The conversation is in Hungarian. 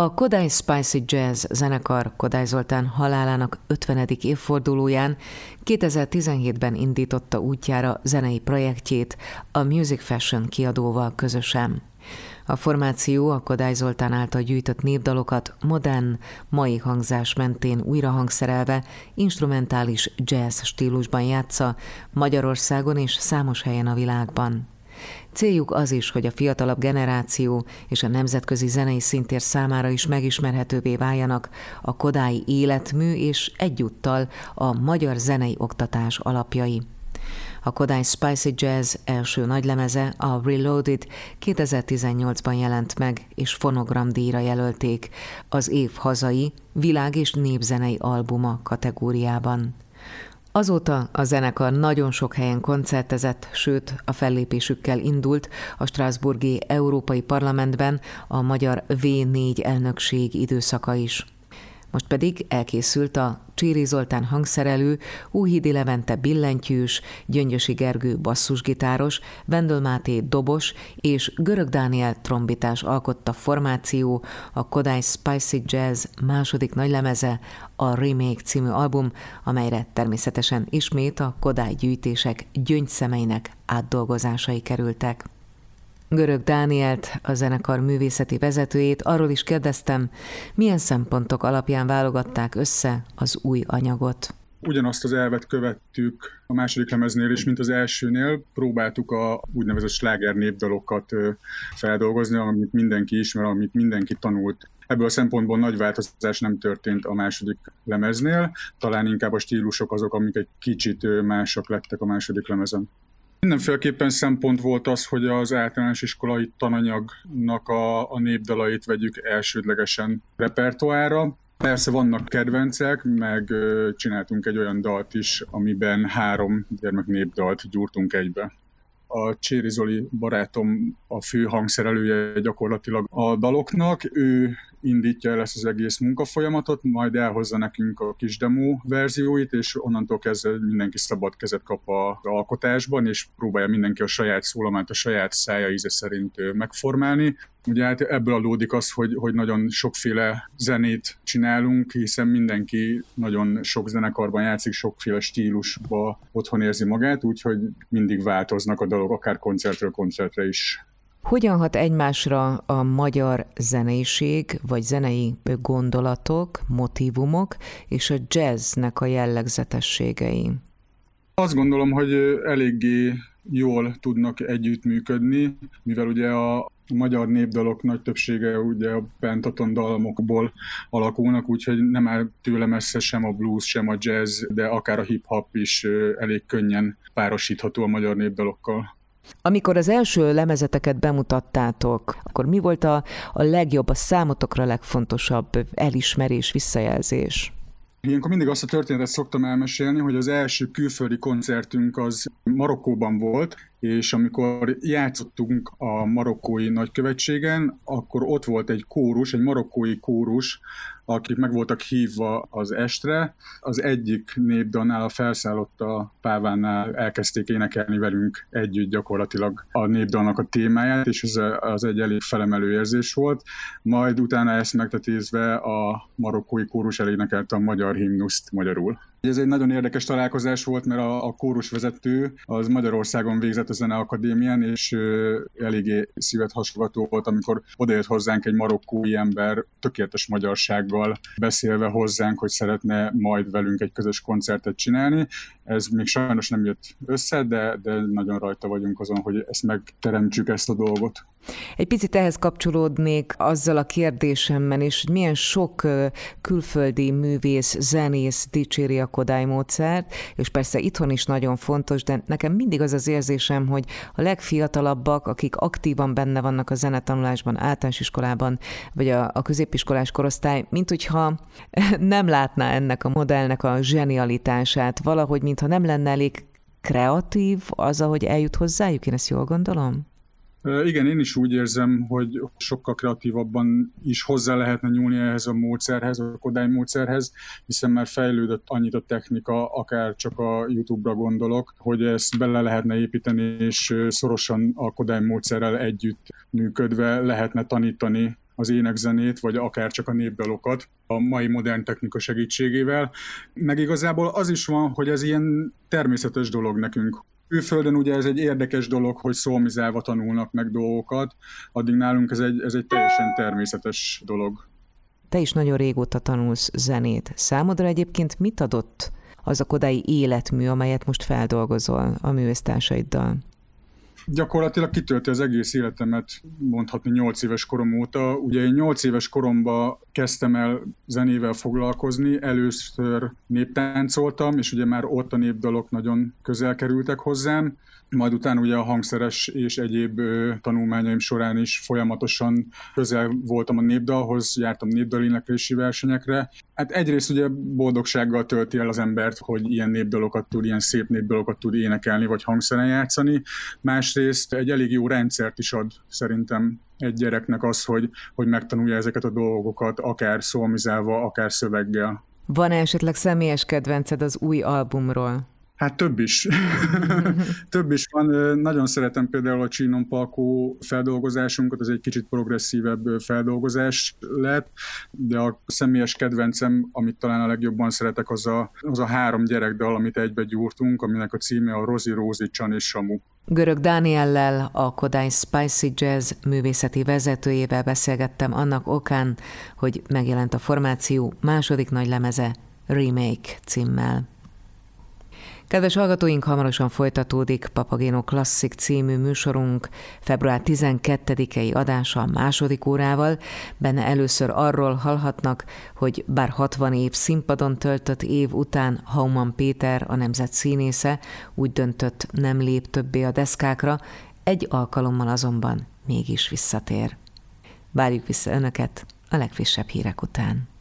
A Kodály Spicy Jazz zenekar Kodály Zoltán halálának 50. évfordulóján 2017-ben indította útjára zenei projektjét a Music Fashion kiadóval közösen. A formáció a Kodály Zoltán által gyűjtött népdalokat modern, mai hangzás mentén újra hangszerelve, instrumentális jazz stílusban játsza Magyarországon és számos helyen a világban. Céljuk az is, hogy a fiatalabb generáció és a nemzetközi zenei szintér számára is megismerhetővé váljanak a kodái életmű és egyúttal a magyar zenei oktatás alapjai. A Kodály Spicy Jazz első nagylemeze, a Reloaded 2018-ban jelent meg, és fonogramdíjra jelölték az év hazai, világ- és népzenei albuma kategóriában. Azóta a zenekar nagyon sok helyen koncertezett, sőt a fellépésükkel indult a Strasburgi Európai Parlamentben a magyar V4 elnökség időszaka is. Most pedig elkészült a Csíri Zoltán hangszerelő, Úhidi Levente billentyűs, Gyöngyösi Gergő basszusgitáros, Vendel Máté dobos és Görög Dániel trombitás alkotta formáció a Kodály Spicy Jazz második nagylemeze, a Remake című album, amelyre természetesen ismét a Kodály gyűjtések gyöngyszemeinek átdolgozásai kerültek. Görög Dánielt, a zenekar művészeti vezetőjét arról is kérdeztem, milyen szempontok alapján válogatták össze az új anyagot. Ugyanazt az elvet követtük a második lemeznél is, mint az elsőnél. Próbáltuk a úgynevezett sláger népdalokat feldolgozni, amit mindenki ismer, amit mindenki tanult Ebből a szempontból nagy változás nem történt a második lemeznél, talán inkább a stílusok azok, amik egy kicsit másak lettek a második lemezen. Mindenféleképpen szempont volt az, hogy az általános iskolai tananyagnak a, a népdalait vegyük elsődlegesen repertoára. Persze vannak kedvencek, meg csináltunk egy olyan dalt is, amiben három gyermek népdalt gyúrtunk egybe a Cséri Zoli barátom a fő hangszerelője gyakorlatilag a daloknak. Ő indítja el ezt az egész munkafolyamatot, majd elhozza nekünk a kis demo verzióit, és onnantól kezdve mindenki szabad kezet kap az alkotásban, és próbálja mindenki a saját szólamát, a saját szája íze szerint megformálni. Ugye hát ebből adódik az, hogy, hogy nagyon sokféle zenét csinálunk, hiszen mindenki nagyon sok zenekarban játszik, sokféle stílusba otthon érzi magát, úgyhogy mindig változnak a dolgok, akár koncertről koncertre is. Hogyan hat egymásra a magyar zeneiség, vagy zenei gondolatok, motivumok és a jazznek a jellegzetességei? Azt gondolom, hogy eléggé jól tudnak együttműködni, mivel ugye a magyar népdalok nagy többsége ugye a pentaton dallamokból alakulnak, úgyhogy nem áll tőle messze sem a blues, sem a jazz, de akár a hip-hop is elég könnyen párosítható a magyar népdalokkal. Amikor az első lemezeteket bemutattátok, akkor mi volt a, a legjobb, a számotokra legfontosabb elismerés, visszajelzés? Ilyenkor mindig azt a történetet szoktam elmesélni, hogy az első külföldi koncertünk az Marokkóban volt, és amikor játszottunk a marokkói nagykövetségen, akkor ott volt egy kórus, egy marokkói kórus, akik meg voltak hívva az estre. Az egyik népdalnál, a felszállott a pávánál elkezdték énekelni velünk együtt gyakorlatilag a népdalnak a témáját, és ez az egy elég felemelő érzés volt. Majd utána ezt megtetézve a marokkói kórus elénekelte a magyar himnuszt magyarul. Ez egy nagyon érdekes találkozás volt, mert a, a kórusvezető az Magyarországon végzett a Zeneakadémián, és ö, eléggé szívet hasonlató volt, amikor odajött hozzánk egy marokkói ember tökéletes magyarsággal beszélve hozzánk, hogy szeretne majd velünk egy közös koncertet csinálni. Ez még sajnos nem jött össze, de, de nagyon rajta vagyunk azon, hogy ezt megteremtsük ezt a dolgot. Egy picit ehhez kapcsolódnék azzal a kérdésemmel is, hogy milyen sok külföldi művész, zenész dicséri a Kodály módszert, és persze itthon is nagyon fontos, de nekem mindig az az érzésem, hogy a legfiatalabbak, akik aktívan benne vannak a zenetanulásban, általános iskolában, vagy a, a középiskolás korosztály, mint hogyha nem látná ennek a modellnek a zsenialitását, valahogy, mintha nem lenne elég kreatív az, ahogy eljut hozzájuk, én ezt jól gondolom? Igen, én is úgy érzem, hogy sokkal kreatívabban is hozzá lehetne nyúlni ehhez a módszerhez, a Kodály módszerhez, hiszen már fejlődött annyit a technika, akár csak a YouTube-ra gondolok, hogy ezt bele lehetne építeni, és szorosan a Kodály módszerrel együtt működve lehetne tanítani az énekzenét, vagy akár csak a népdalokat a mai modern technika segítségével. Meg igazából az is van, hogy ez ilyen természetes dolog nekünk. Külföldön ugye ez egy érdekes dolog, hogy szolmizálva tanulnak meg dolgokat, addig nálunk ez egy, ez egy teljesen természetes dolog. Te is nagyon régóta tanulsz zenét. Számodra egyébként mit adott az a kodai életmű, amelyet most feldolgozol a művésztársaiddal? Gyakorlatilag kitölti az egész életemet, mondhatni 8 éves korom óta. Ugye én 8 éves koromban kezdtem el zenével foglalkozni, először néptáncoltam, és ugye már ott a népdalok nagyon közel kerültek hozzám, majd utána ugye a hangszeres és egyéb tanulmányaim során is folyamatosan közel voltam a népdalhoz, jártam népdaléneklési versenyekre. Hát egyrészt ugye boldogsággal tölti el az embert, hogy ilyen népdalokat tud, ilyen szép népdalokat tud énekelni, vagy hangszeren játszani. Másrészt egy elég jó rendszert is ad szerintem egy gyereknek az, hogy, hogy megtanulja ezeket a dolgokat, akár szolmizálva, akár szöveggel. Van esetleg személyes kedvenced az új albumról? Hát több is. több is van. Nagyon szeretem például a Csinon Palkó feldolgozásunkat, ez egy kicsit progresszívebb feldolgozás lett, de a személyes kedvencem, amit talán a legjobban szeretek, az a, az a három gyerekdal, amit egybe gyúrtunk, aminek a címe a Rozi, Rózi, Csan és Samu. Görög Dániellel, a Kodály Spicy Jazz művészeti vezetőjével beszélgettem annak okán, hogy megjelent a formáció második nagy lemeze Remake címmel. Kedves hallgatóink, hamarosan folytatódik Papagéno Klasszik című műsorunk február 12-i adása második órával. Benne először arról hallhatnak, hogy bár 60 év színpadon töltött év után Hauman Péter, a nemzet színésze, úgy döntött nem lép többé a deszkákra, egy alkalommal azonban mégis visszatér. Várjuk vissza Önöket a legfrissebb hírek után.